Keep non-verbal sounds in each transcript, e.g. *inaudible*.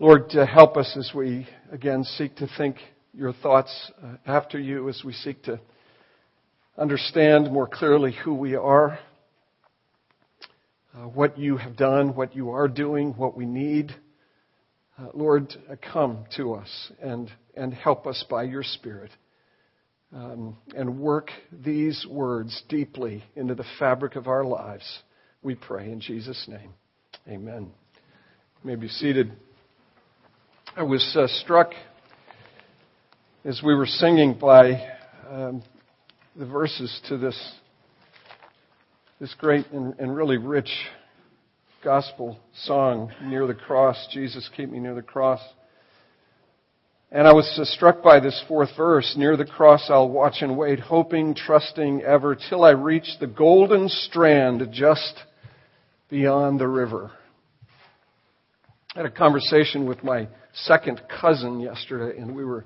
Lord, to help us as we again seek to think your thoughts uh, after you, as we seek to understand more clearly who we are, uh, what you have done, what you are doing, what we need. Uh, Lord, uh, come to us and, and help us by your Spirit. Um, and work these words deeply into the fabric of our lives. We pray in Jesus' name. Amen. You may be seated. I was uh, struck as we were singing by um, the verses to this this great and, and really rich gospel song, Near the Cross, Jesus Keep Me Near the Cross. And I was struck by this fourth verse, Near the cross I'll watch and wait, hoping, trusting ever, till I reach the golden strand just beyond the river. I had a conversation with my second cousin yesterday, and we were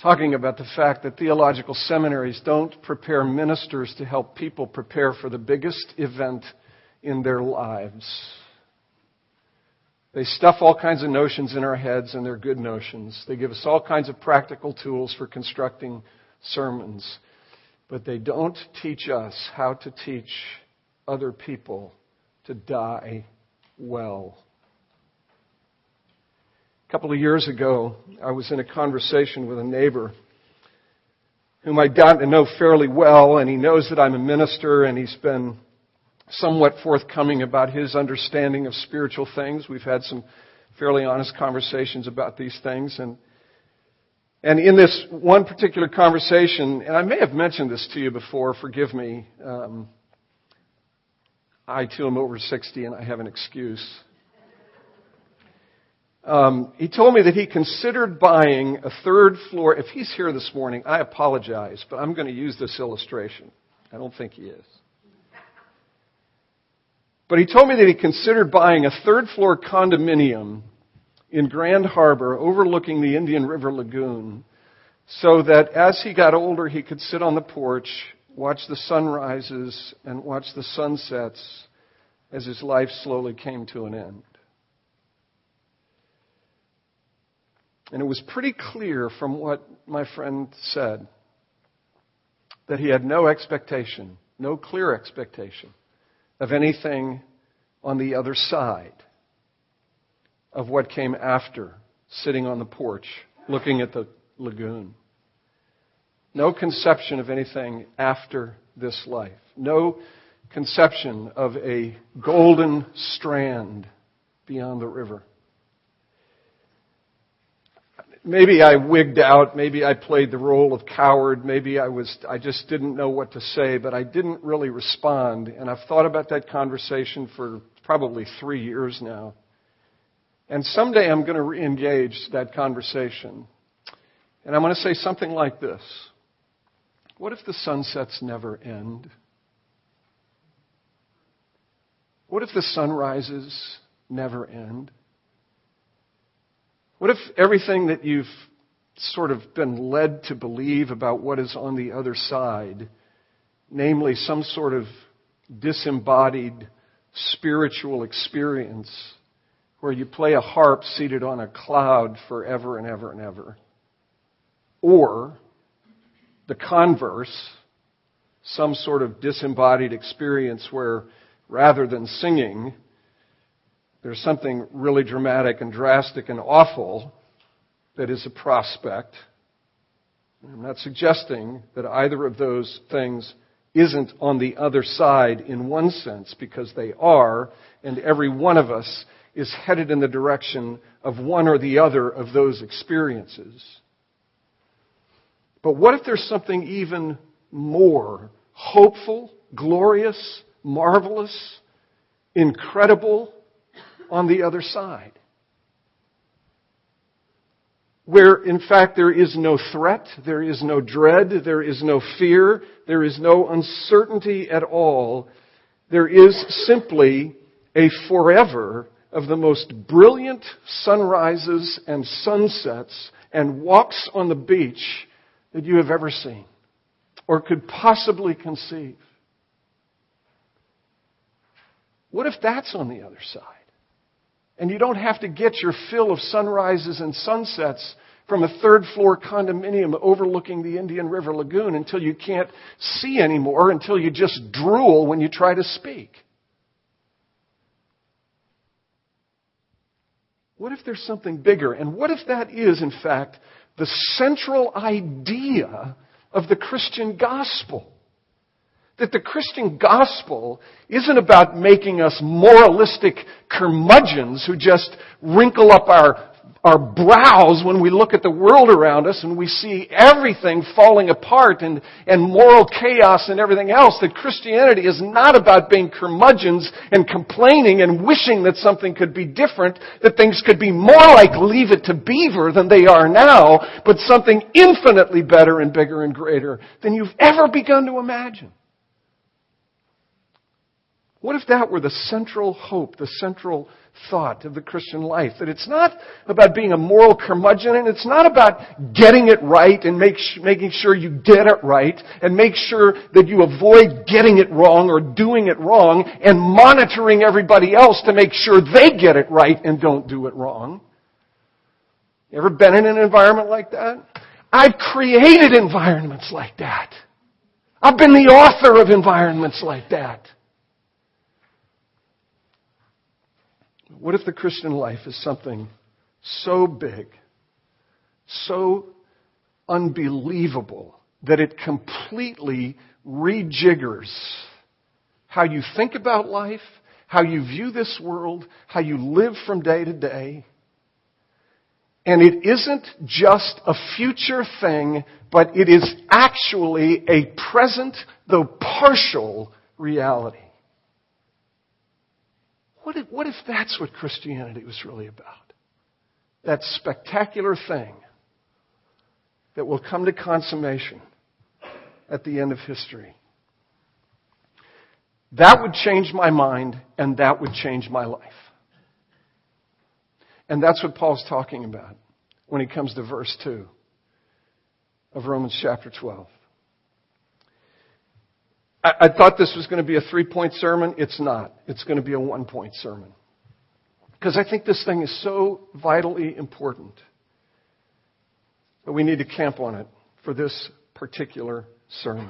talking about the fact that theological seminaries don't prepare ministers to help people prepare for the biggest event in their lives. They stuff all kinds of notions in our heads, and they're good notions. They give us all kinds of practical tools for constructing sermons. But they don't teach us how to teach other people to die well. A couple of years ago, I was in a conversation with a neighbor whom I'd gotten to know fairly well, and he knows that I'm a minister, and he's been somewhat forthcoming about his understanding of spiritual things. We've had some fairly honest conversations about these things, and and in this one particular conversation, and I may have mentioned this to you before, forgive me. Um, I too am over 60 and I have an excuse. Um, he told me that he considered buying a third floor. If he's here this morning, I apologize, but I'm going to use this illustration. I don't think he is. But he told me that he considered buying a third floor condominium in Grand Harbor overlooking the Indian River Lagoon so that as he got older, he could sit on the porch, watch the sunrises, and watch the sunsets as his life slowly came to an end. And it was pretty clear from what my friend said that he had no expectation, no clear expectation of anything on the other side of what came after sitting on the porch looking at the lagoon. No conception of anything after this life. No conception of a golden strand beyond the river maybe I wigged out, maybe I played the role of coward, maybe I was, I just didn't know what to say, but I didn't really respond. And I've thought about that conversation for probably three years now. And someday I'm going to re-engage that conversation. And I'm going to say something like this. What if the sunsets never end? What if the sunrises never end? What if everything that you've sort of been led to believe about what is on the other side, namely some sort of disembodied spiritual experience where you play a harp seated on a cloud forever and ever and ever, or the converse, some sort of disembodied experience where rather than singing, there's something really dramatic and drastic and awful that is a prospect. I'm not suggesting that either of those things isn't on the other side in one sense, because they are, and every one of us is headed in the direction of one or the other of those experiences. But what if there's something even more hopeful, glorious, marvelous, incredible, on the other side. Where, in fact, there is no threat, there is no dread, there is no fear, there is no uncertainty at all. There is simply a forever of the most brilliant sunrises and sunsets and walks on the beach that you have ever seen or could possibly conceive. What if that's on the other side? And you don't have to get your fill of sunrises and sunsets from a third floor condominium overlooking the Indian River Lagoon until you can't see anymore, until you just drool when you try to speak. What if there's something bigger? And what if that is, in fact, the central idea of the Christian gospel? That the Christian gospel isn't about making us moralistic curmudgeons who just wrinkle up our our brows when we look at the world around us and we see everything falling apart and, and moral chaos and everything else, that Christianity is not about being curmudgeons and complaining and wishing that something could be different, that things could be more like leave it to beaver than they are now, but something infinitely better and bigger and greater than you've ever begun to imagine. What if that were the central hope, the central thought of the Christian life. That it's not about being a moral curmudgeon and it's not about getting it right and make, making sure you get it right and make sure that you avoid getting it wrong or doing it wrong and monitoring everybody else to make sure they get it right and don't do it wrong. You ever been in an environment like that? I've created environments like that. I've been the author of environments like that. What if the Christian life is something so big, so unbelievable, that it completely rejiggers how you think about life, how you view this world, how you live from day to day? And it isn't just a future thing, but it is actually a present, though partial, reality. What if, what if that's what Christianity was really about? That spectacular thing that will come to consummation at the end of history. That would change my mind, and that would change my life. And that's what Paul's talking about when he comes to verse 2 of Romans chapter 12. I, thought this was going to be a three point sermon. It's not. It's going to be a one point sermon. Because I think this thing is so vitally important that we need to camp on it for this particular sermon.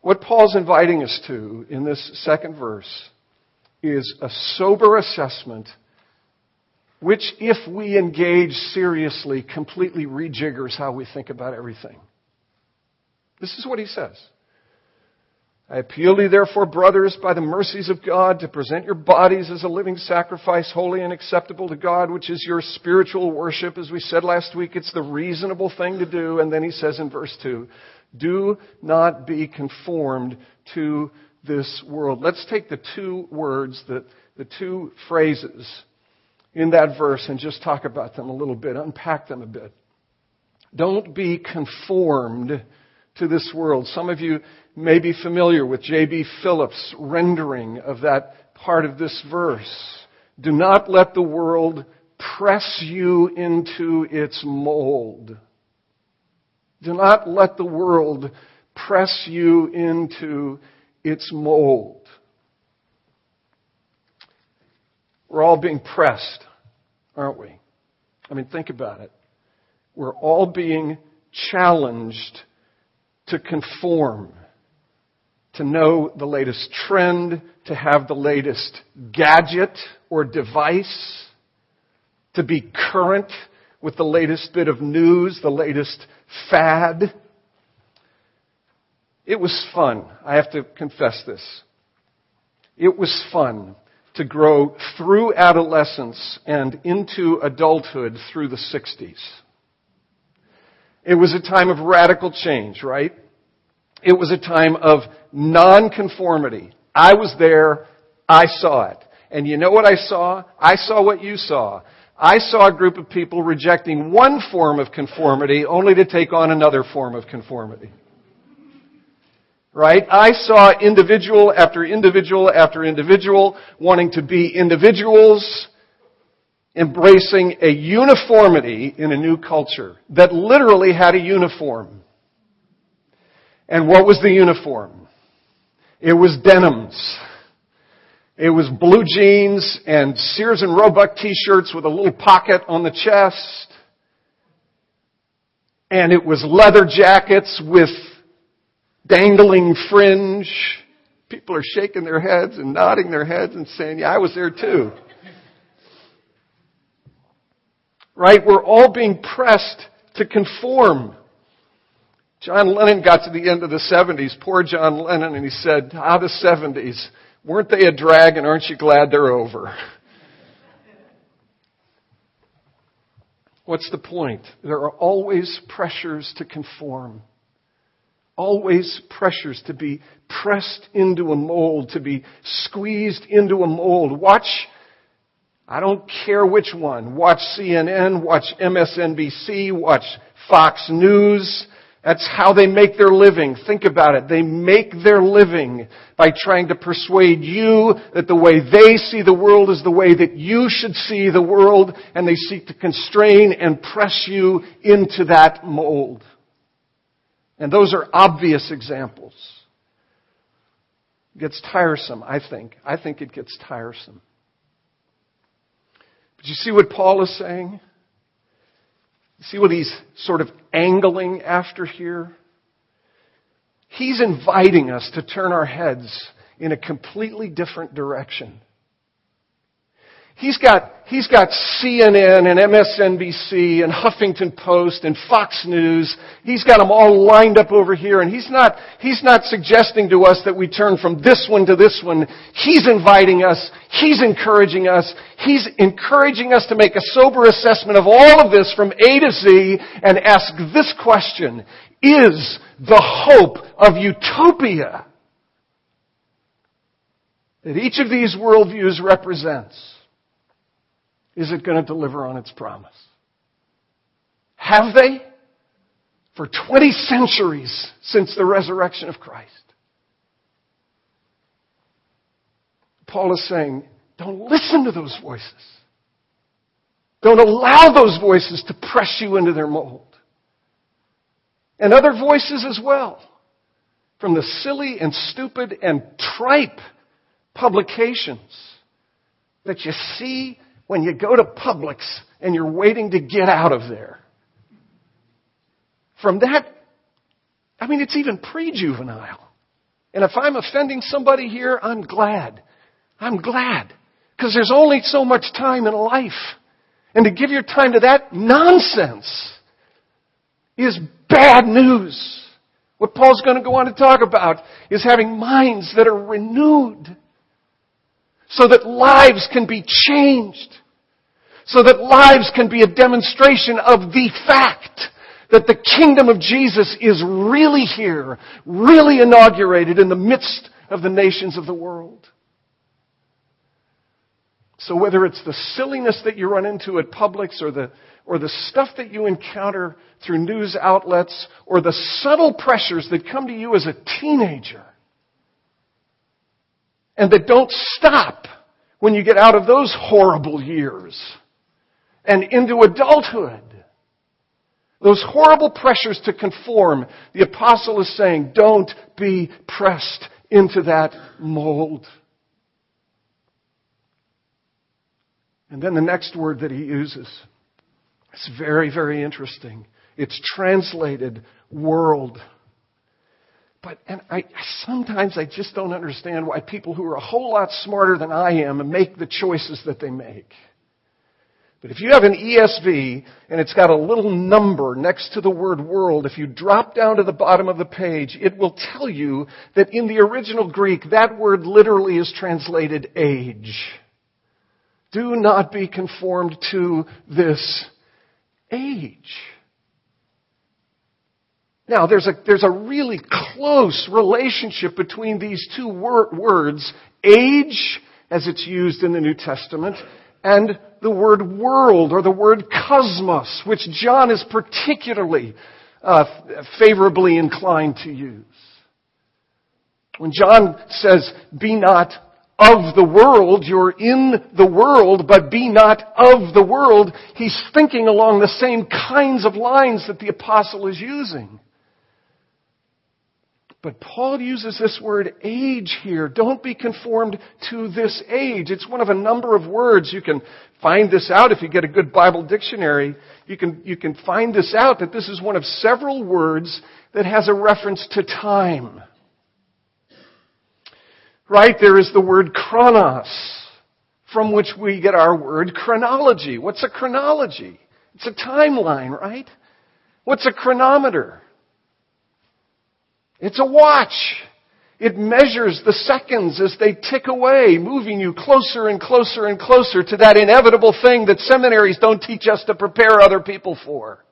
What Paul's inviting us to in this second verse is a sober assessment, which, if we engage seriously, completely rejiggers how we think about everything. This is what he says. I appeal to you, therefore, brothers, by the mercies of God, to present your bodies as a living sacrifice, holy and acceptable to God, which is your spiritual worship. As we said last week, it's the reasonable thing to do. And then he says in verse 2, do not be conformed to this world. Let's take the two words, the, the two phrases in that verse and just talk about them a little bit, unpack them a bit. Don't be conformed to this world. Some of you may be familiar with J.B. Phillips' rendering of that part of this verse. Do not let the world press you into its mold. Do not let the world press you into its mold. We're all being pressed, aren't we? I mean, think about it. We're all being challenged to conform, to know the latest trend, to have the latest gadget or device, to be current with the latest bit of news, the latest fad. It was fun. I have to confess this. It was fun to grow through adolescence and into adulthood through the 60s. It was a time of radical change, right? It was a time of nonconformity. I was there. I saw it. And you know what I saw? I saw what you saw. I saw a group of people rejecting one form of conformity only to take on another form of conformity. Right? I saw individual after individual after individual wanting to be individuals embracing a uniformity in a new culture that literally had a uniform. And what was the uniform? It was denims. It was blue jeans and Sears and Roebuck t-shirts with a little pocket on the chest. And it was leather jackets with dangling fringe. People are shaking their heads and nodding their heads and saying, yeah, I was there too. Right? We're all being pressed to conform. John Lennon got to the end of the 70s, poor John Lennon, and he said, ah, the 70s. Weren't they a drag and aren't you glad they're over? *laughs* What's the point? There are always pressures to conform. Always pressures to be pressed into a mold, to be squeezed into a mold. Watch, I don't care which one. Watch CNN, watch MSNBC, watch Fox News, that's how they make their living. Think about it. They make their living by trying to persuade you that the way they see the world is the way that you should see the world, and they seek to constrain and press you into that mold. And those are obvious examples. It gets tiresome, I think. I think it gets tiresome. But you see what Paul is saying? See what he's sort of angling after here? He's inviting us to turn our heads in a completely different direction. He's got, he's got CNN and MSNBC and Huffington Post and Fox News. He's got them all lined up over here and he's not, he's not suggesting to us that we turn from this one to this one. He's inviting us. He's encouraging us. He's encouraging us to make a sober assessment of all of this from A to Z and ask this question. Is the hope of utopia that each of these worldviews represents is it going to deliver on its promise? Have they? For 20 centuries since the resurrection of Christ. Paul is saying, don't listen to those voices. Don't allow those voices to press you into their mold. And other voices as well. From the silly and stupid and tripe publications that you see when you go to Publix and you're waiting to get out of there. From that, I mean, it's even pre-juvenile. And if I'm offending somebody here, I'm glad. I'm glad. Because there's only so much time in life. And to give your time to that nonsense is bad news. What Paul's going to go on to talk about is having minds that are renewed so that lives can be changed. So that lives can be a demonstration of the fact that the kingdom of Jesus is really here, really inaugurated in the midst of the nations of the world. So whether it's the silliness that you run into at Publix or the, or the stuff that you encounter through news outlets or the subtle pressures that come to you as a teenager, and that don't stop when you get out of those horrible years and into adulthood. Those horrible pressures to conform, the apostle is saying, don't be pressed into that mold. And then the next word that he uses is very, very interesting. It's translated world. But and I sometimes I just don't understand why people who are a whole lot smarter than I am make the choices that they make. But if you have an ESV and it's got a little number next to the word world, if you drop down to the bottom of the page, it will tell you that in the original Greek, that word literally is translated age. Do not be conformed to this age. Now, there's a, there's a really close relationship between these two wor- words, age, as it's used in the New Testament, and the word world or the word cosmos, which John is particularly uh, favorably inclined to use. When John says, be not of the world, you're in the world, but be not of the world, he's thinking along the same kinds of lines that the apostle is using. But Paul uses this word age here. Don't be conformed to this age. It's one of a number of words. You can find this out if you get a good Bible dictionary. You can, you can find this out that this is one of several words that has a reference to time. Right? There is the word chronos, from which we get our word chronology. What's a chronology? It's a timeline, right? What's a chronometer? It's a watch. It measures the seconds as they tick away, moving you closer and closer and closer to that inevitable thing that seminaries don't teach us to prepare other people for.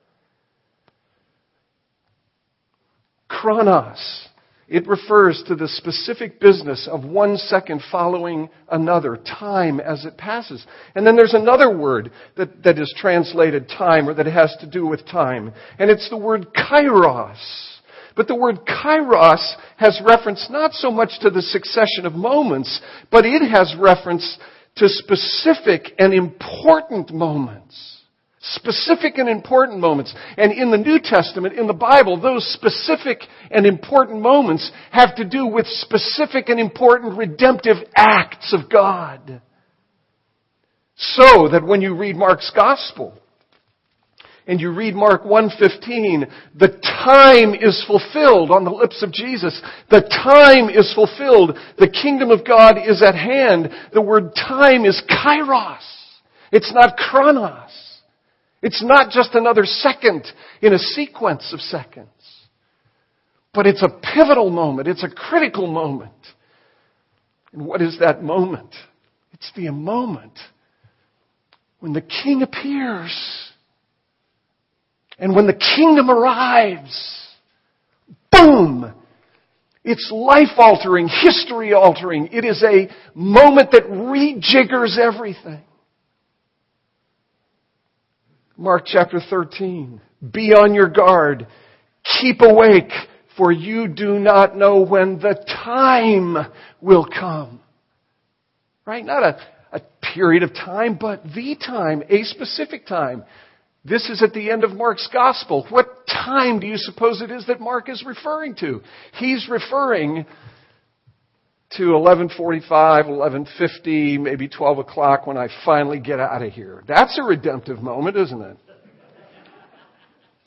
Chronos. It refers to the specific business of one second following another, time as it passes. And then there's another word that, that is translated time or that has to do with time. And it's the word kairos. But the word kairos has reference not so much to the succession of moments, but it has reference to specific and important moments. Specific and important moments. And in the New Testament, in the Bible, those specific and important moments have to do with specific and important redemptive acts of God. So that when you read Mark's Gospel, and you read Mark 1:15, the time is fulfilled on the lips of Jesus. The time is fulfilled. The kingdom of God is at hand. The word time is kairos. It's not chronos. It's not just another second in a sequence of seconds. But it's a pivotal moment. It's a critical moment. And what is that moment? It's the moment when the king appears and when the kingdom arrives, boom! It's life altering, history altering. It is a moment that rejiggers everything. Mark chapter 13. Be on your guard. Keep awake, for you do not know when the time will come. Right? Not a, a period of time, but the time, a specific time. This is at the end of Mark's gospel. What time do you suppose it is that Mark is referring to? He's referring to 1145, 1150, maybe 12 o'clock when I finally get out of here. That's a redemptive moment, isn't it?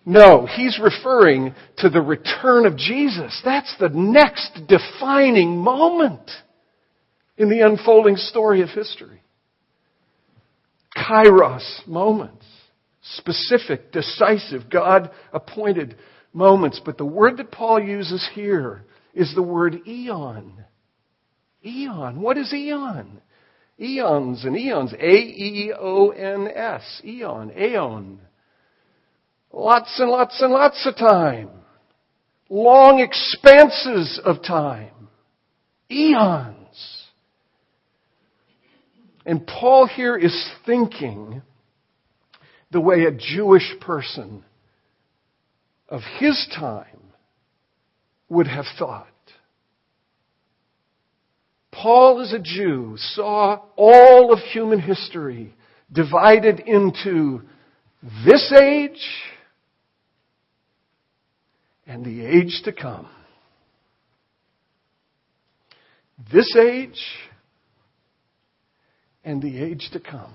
No, he's referring to the return of Jesus. That's the next defining moment in the unfolding story of history. Kairos moments specific, decisive, God appointed moments. But the word that Paul uses here is the word eon. Eon. What is eon? Eons and eons. A-E-O-N-S. Eon. Aeon. Lots and lots and lots of time. Long expanses of time. Eons. And Paul here is thinking the way a Jewish person of his time would have thought. Paul, as a Jew, saw all of human history divided into this age and the age to come. This age and the age to come.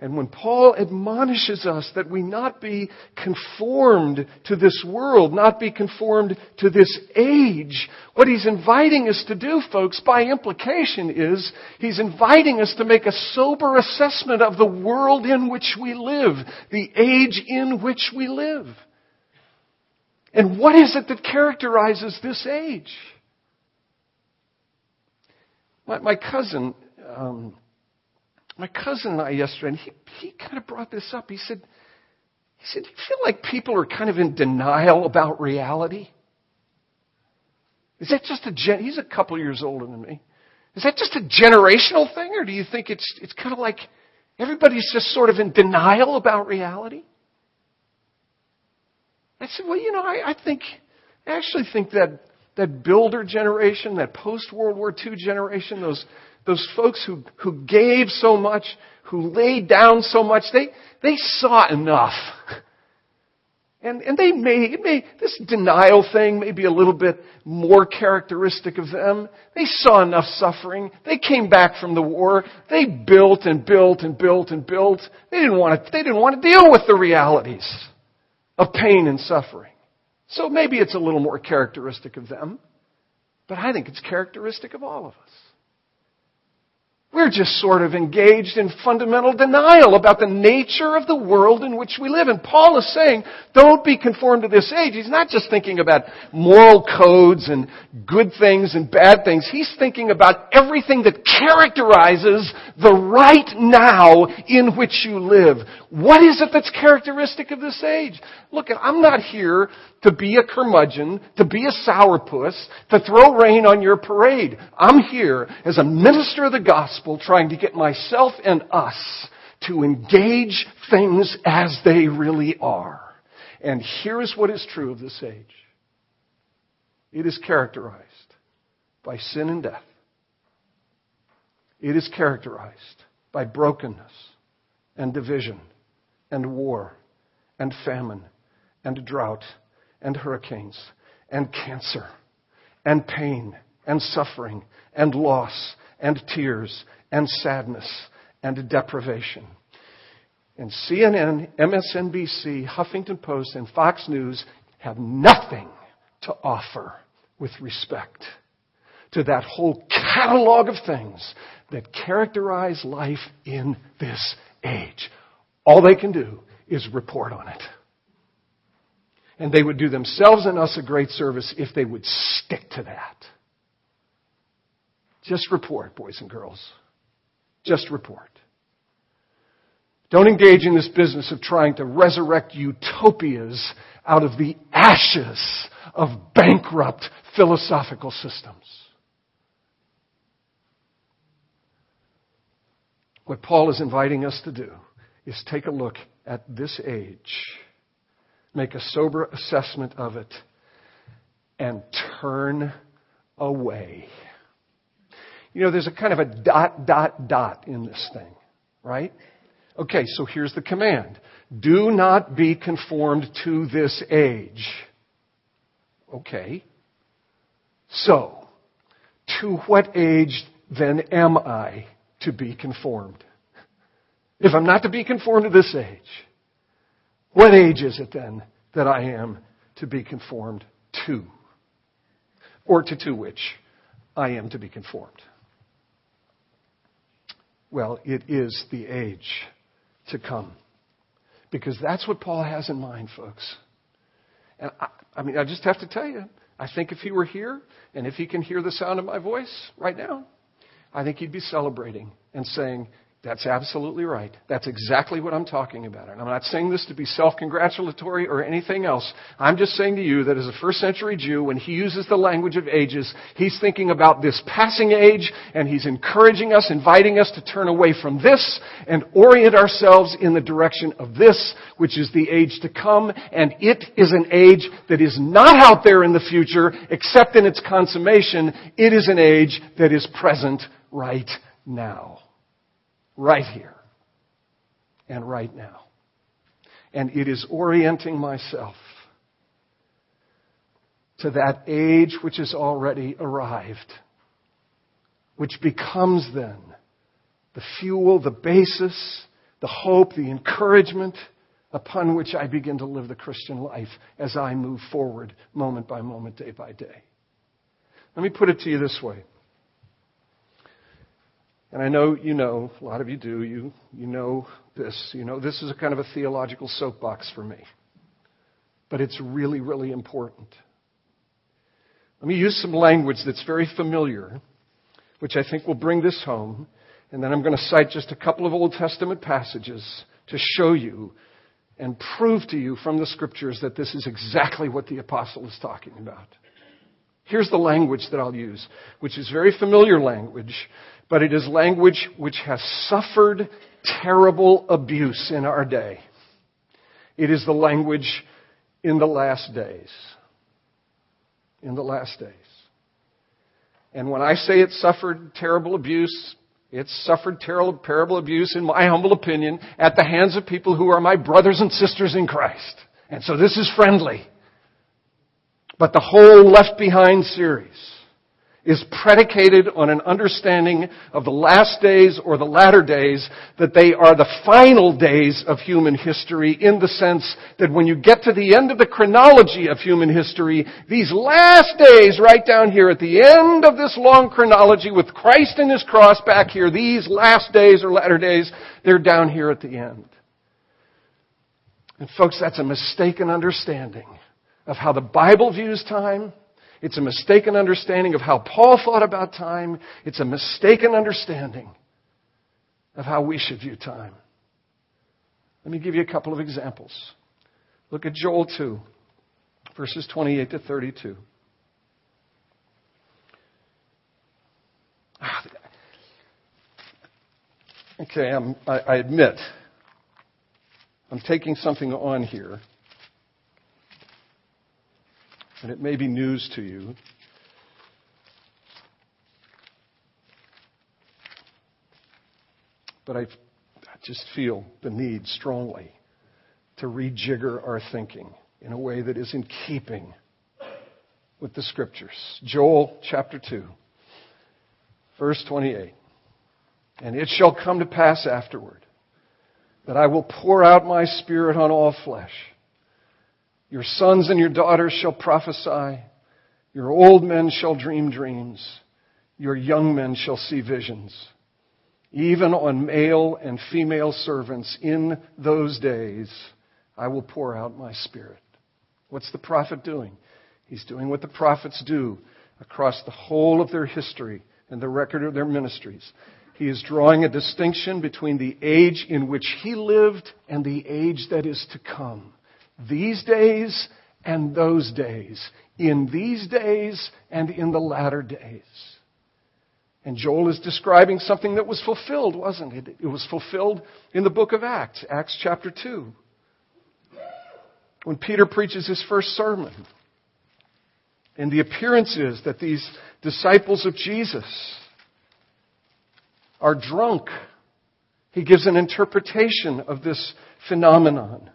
And when Paul admonishes us that we not be conformed to this world, not be conformed to this age, what he's inviting us to do, folks, by implication is he's inviting us to make a sober assessment of the world in which we live, the age in which we live. And what is it that characterizes this age? My, my cousin, um, my cousin and I yesterday, and he, he kind of brought this up. He said, he said, do you feel like people are kind of in denial about reality? Is that just a gen- he's a couple years older than me. Is that just a generational thing, or do you think it's it's kind of like everybody's just sort of in denial about reality? I said, well, you know, I, I think I actually think that that builder generation, that post World War II generation, those those folks who, who gave so much, who laid down so much, they, they saw enough. *laughs* And, and they may, may, this denial thing may be a little bit more characteristic of them. They saw enough suffering. They came back from the war. They built and built and built and built. They didn't want to, they didn't want to deal with the realities of pain and suffering. So maybe it's a little more characteristic of them. But I think it's characteristic of all of us. We're just sort of engaged in fundamental denial about the nature of the world in which we live. And Paul is saying, don't be conformed to this age. He's not just thinking about moral codes and good things and bad things. He's thinking about everything that characterizes the right now in which you live. What is it that's characteristic of this age? Look, I'm not here to be a curmudgeon, to be a sourpuss, to throw rain on your parade. I'm here as a minister of the gospel trying to get myself and us to engage things as they really are. And here is what is true of this age. It is characterized by sin and death. It is characterized by brokenness and division and war and famine and drought and hurricanes and cancer and pain and suffering and loss and tears and sadness and deprivation. And CNN, MSNBC, Huffington Post, and Fox News have nothing to offer with respect to that whole catalog of things that characterize life in this age. All they can do is report on it. And they would do themselves and us a great service if they would stick to that. Just report, boys and girls. Just report. Don't engage in this business of trying to resurrect utopias out of the ashes of bankrupt philosophical systems. What Paul is inviting us to do is take a look at this age make a sober assessment of it, and turn away. You know, there's a kind of a dot, dot, dot in this thing, right? Okay, so here's the command. Do not be conformed to this age. Okay. So, to what age then am I to be conformed? If I'm not to be conformed to this age, what age is it then that I am to be conformed to? Or to, to which I am to be conformed? Well, it is the age to come. Because that's what Paul has in mind, folks. And I, I mean, I just have to tell you, I think if he were here, and if he can hear the sound of my voice right now, I think he'd be celebrating and saying, that's absolutely right. That's exactly what I'm talking about. And I'm not saying this to be self congratulatory or anything else. I'm just saying to you that as a first century Jew, when he uses the language of ages, he's thinking about this passing age and he's encouraging us, inviting us to turn away from this and orient ourselves in the direction of this, which is the age to come. And it is an age that is not out there in the future, except in its consummation. It is an age that is present right now right here and right now. And it is orienting myself to that age which has already arrived, which becomes then the fuel, the basis, the hope, the encouragement upon which I begin to live the Christian life as I move forward moment by moment, day by day. Let me put it to you this way. And I know you know, a lot of you do, you, you know this. You know, this is a kind of a theological soapbox for me. But it's really, really important. Let me use some language that's very familiar, which I think will bring this home. And then I'm going to cite just a couple of Old Testament passages to show you and prove to you from the scriptures that this is exactly what the apostle is talking about. Here's the language that I'll use, which is very familiar language, but it is language which has suffered terrible abuse in our day. It is the language in the last days. In the last days. And when I say it suffered terrible abuse, it's suffered terrible, terrible abuse, in my humble opinion, at the hands of people who are my brothers and sisters in Christ. And so this is friendly. But the whole Left Behind series is predicated on an understanding of the last days or the latter days that they are the final days of human history in the sense that when you get to the end of the chronology of human history, these last days right down here at the end of this long chronology with Christ and His cross back here, these last days or latter days, they're down here at the end. And folks, that's a mistaken understanding of how the Bible views time it's a mistaken understanding of how Paul thought about time. It's a mistaken understanding of how we should view time. Let me give you a couple of examples. Look at Joel 2, verses 28 to 32. Ah, *sighs* okay, I'm, I admit, I'm taking something on here and it may be news to you. But I, just feel the need strongly to rejigger our thinking in a way that is in keeping with the scriptures. Joel chapter 2, verse 28. And it shall come to pass afterward that I will pour out my spirit on all flesh your sons and your daughters shall prophesy. Your old men shall dream dreams. Your young men shall see visions. Even on male and female servants in those days, I will pour out my spirit. What's the prophet doing? He's doing what the prophets do across the whole of their history and the record of their ministries. He is drawing a distinction between the age in which he lived and the age that is to come these days and those days, in these days and in the latter days. And Joel is describing something that was fulfilled, wasn't it? It was fulfilled in the book of Acts, Acts chapter 2. When Peter preaches his first sermon. And the appearance is that these disciples of Jesus are drunk. He gives an interpretation of this phenomenon.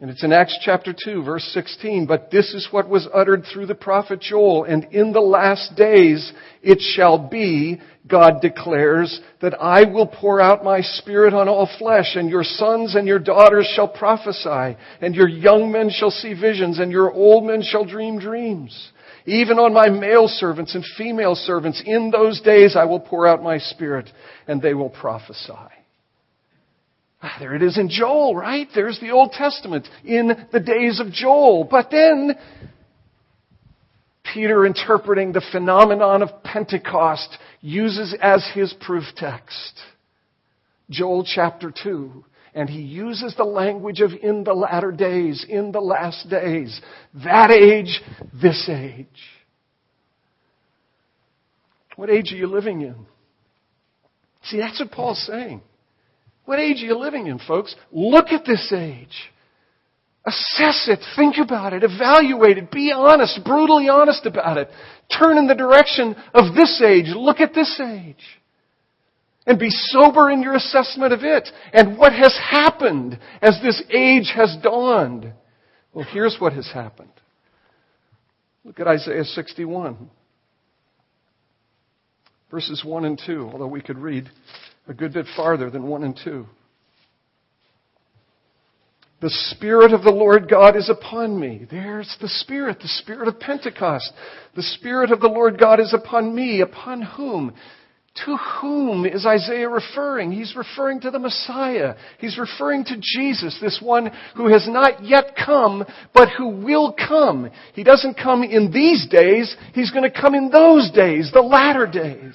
And it's in Acts chapter 2, verse 16. But this is what was uttered through the prophet Joel. And in the last days it shall be, God declares, that I will pour out my spirit on all flesh, and your sons and your daughters shall prophesy, and your young men shall see visions, and your old men shall dream dreams. Even on my male servants and female servants, in those days I will pour out my spirit, and they will prophesy. Ah, there it is in Joel, right? There's the Old Testament in the days of Joel. But then, Peter, interpreting the phenomenon of Pentecost, uses as his proof text Joel chapter 2. And he uses the language of in the latter days, in the last days. That age, this age. What age are you living in? See, that's what Paul's saying. What age are you living in, folks? Look at this age. Assess it. Think about it. Evaluate it. Be honest, brutally honest about it. Turn in the direction of this age. Look at this age. And be sober in your assessment of it and what has happened as this age has dawned. Well, here's what has happened. Look at Isaiah 61, verses 1 and 2, although we could read a good bit farther than 1 and 2. The Spirit of the Lord God is upon me. There's the Spirit, the Spirit of Pentecost. The Spirit of the Lord God is upon me. Upon whom? To whom is Isaiah referring? He's referring to the Messiah. He's referring to Jesus, this one who has not yet come, but who will come. He doesn't come in these days. He's going to come in those days, the latter days.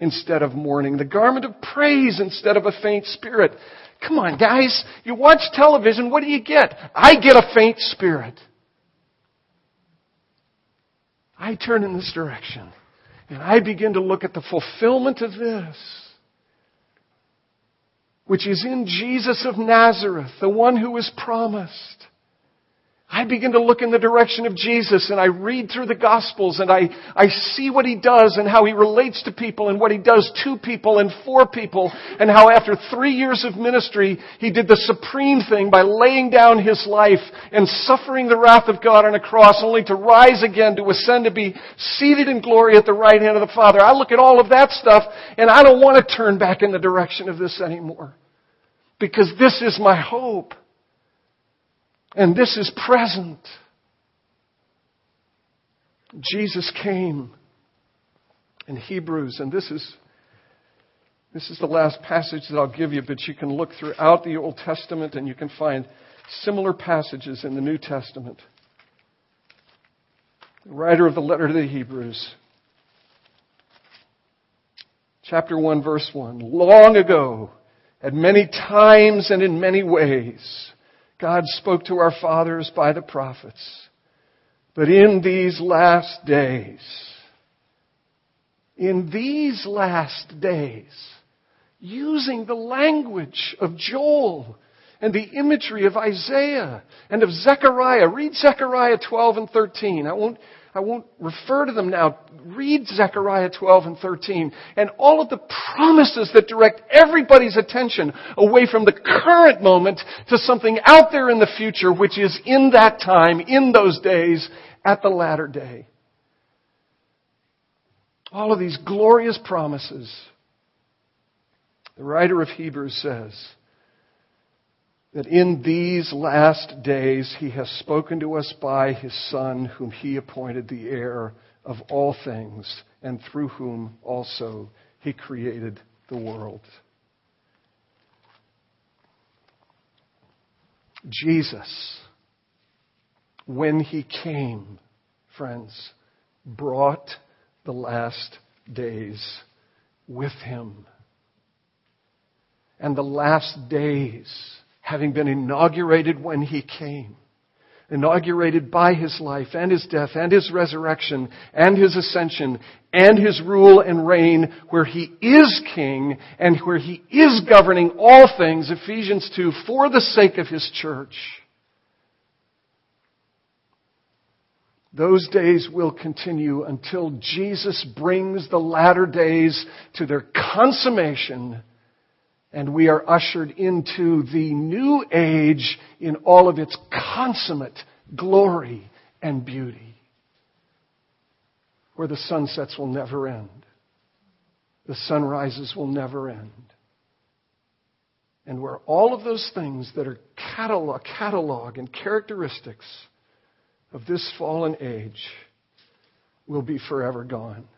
instead of mourning, the garment of praise instead of a faint spirit, Come on, guys. You watch television, what do you get? I get a faint spirit. I turn in this direction and I begin to look at the fulfillment of this, which is in Jesus of Nazareth, the one who was promised. I begin to look in the direction of Jesus and I read through the Gospels and I, I see what He does and how He relates to people and what He does to people and for people and how after three years of ministry, He did the supreme thing by laying down His life and suffering the wrath of God on a cross only to rise again, to ascend, to be seated in glory at the right hand of the Father. I look at all of that stuff and I don't want to turn back in the direction of this anymore. Because this is my hope. And this is present. Jesus came in Hebrews, and this is, this is the last passage that I'll give you, but you can look throughout the Old Testament and you can find similar passages in the New Testament. The writer of the letter to the Hebrews, chapter 1, verse 1. Long ago, at many times and in many ways, God spoke to our fathers by the prophets. But in these last days, in these last days, using the language of Joel and the imagery of Isaiah and of Zechariah. Read Zechariah 12 and 13. I won't I won't refer to them now. Read Zechariah 12 and 13 and all of the promises that direct everybody's attention away from the current moment to something out there in the future, which is in that time, in those days, at the latter day. All of these glorious promises. The writer of Hebrews says, that in these last days he has spoken to us by his Son, whom he appointed the heir of all things, and through whom also he created the world. Jesus, when he came, friends, brought the last days with him. And the last days having been inaugurated when he came. Inaugurated by his life and his death and his resurrection and his ascension and his rule and reign where he is king and where he is governing all things, Ephesians 2, for the sake of his church. Those days will continue until Jesus brings the latter days to their consummation and we are ushered into the new age in all of its consummate glory and beauty. Where the sunsets will never end. The sunrises will never end. And where all of those things that are catalog, catalog and characteristics of this fallen age will be forever gone.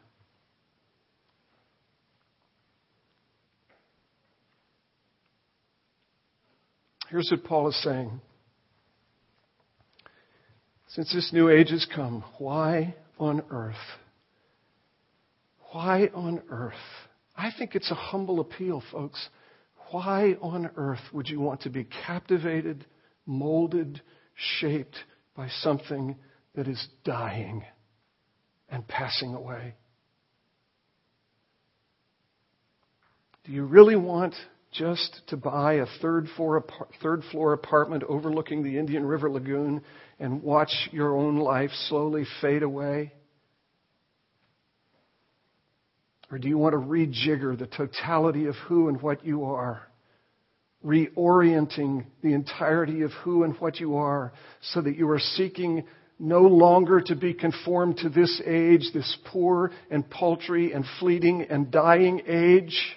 Here's what Paul is saying. Since this new age has come, why on earth? Why on earth? I think it's a humble appeal, folks. Why on earth would you want to be captivated, molded, shaped by something that is dying and passing away? Do you really want just to buy a third floor, third floor apartment overlooking the Indian River Lagoon and watch your own life slowly fade away? Or do you want to rejigger the totality of who and what you are? Reorienting the entirety of who and what you are so that you are seeking no longer to be conformed to this age, this poor and paltry and fleeting and dying age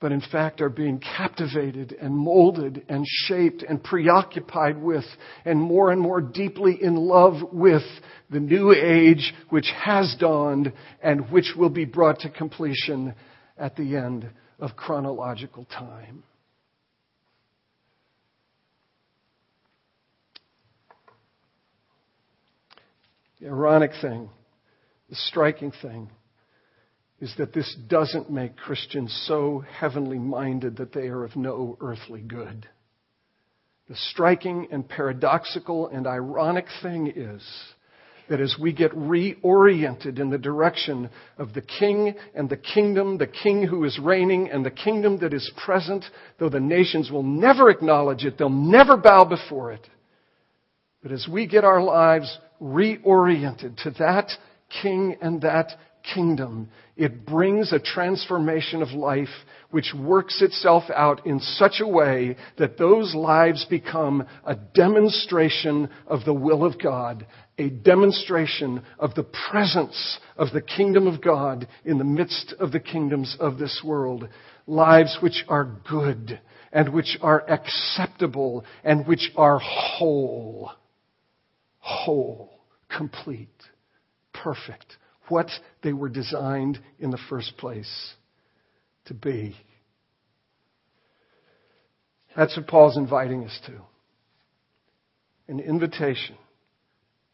but in fact are being captivated and molded and shaped and preoccupied with and more and more deeply in love with the new age which has dawned and which will be brought to completion at the end of chronological time. The ironic thing, the striking thing, is that this doesn't make Christians so heavenly minded that they are of no earthly good. The striking and paradoxical and ironic thing is that as we get reoriented in the direction of the King and the kingdom, the King who is reigning and the kingdom that is present, though the nations will never acknowledge it, they'll never bow before it. But as we get our lives reoriented to that King and that kingdom, it brings a transformation of life which works itself out in such a way that those lives become a demonstration of the will of God, a demonstration of the presence of the kingdom of God in the midst of the kingdoms of this world. Lives which are good and which are acceptable and which are whole. Whole, complete, perfect what they were designed in the first place to be. That's what Paul's inviting us to an invitation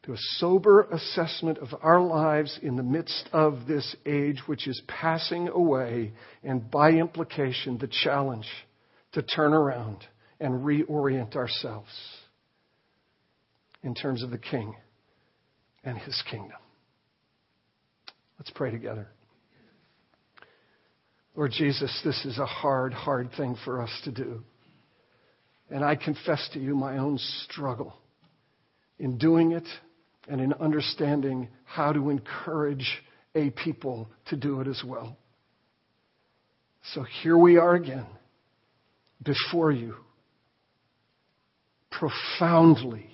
to a sober assessment of our lives in the midst of this age which is passing away, and by implication, the challenge to turn around and reorient ourselves in terms of the King and his kingdom. Let's pray together. Lord Jesus, this is a hard, hard thing for us to do. And I confess to you my own struggle in doing it and in understanding how to encourage a people to do it as well. So here we are again before you, profoundly,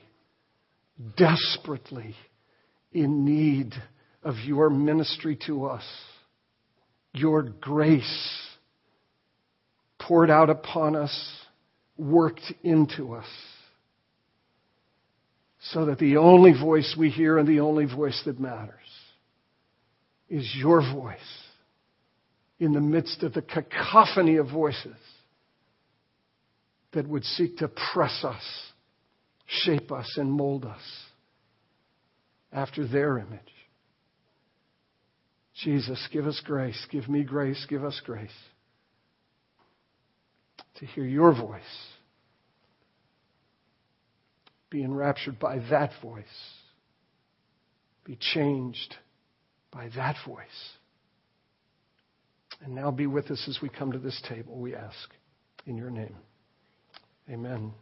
desperately in need of your ministry to us, your grace poured out upon us, worked into us, so that the only voice we hear and the only voice that matters is your voice in the midst of the cacophony of voices that would seek to press us, shape us, and mold us after their image. Jesus, give us grace. Give me grace. Give us grace to hear your voice. Be enraptured by that voice. Be changed by that voice. And now be with us as we come to this table, we ask. In your name. Amen.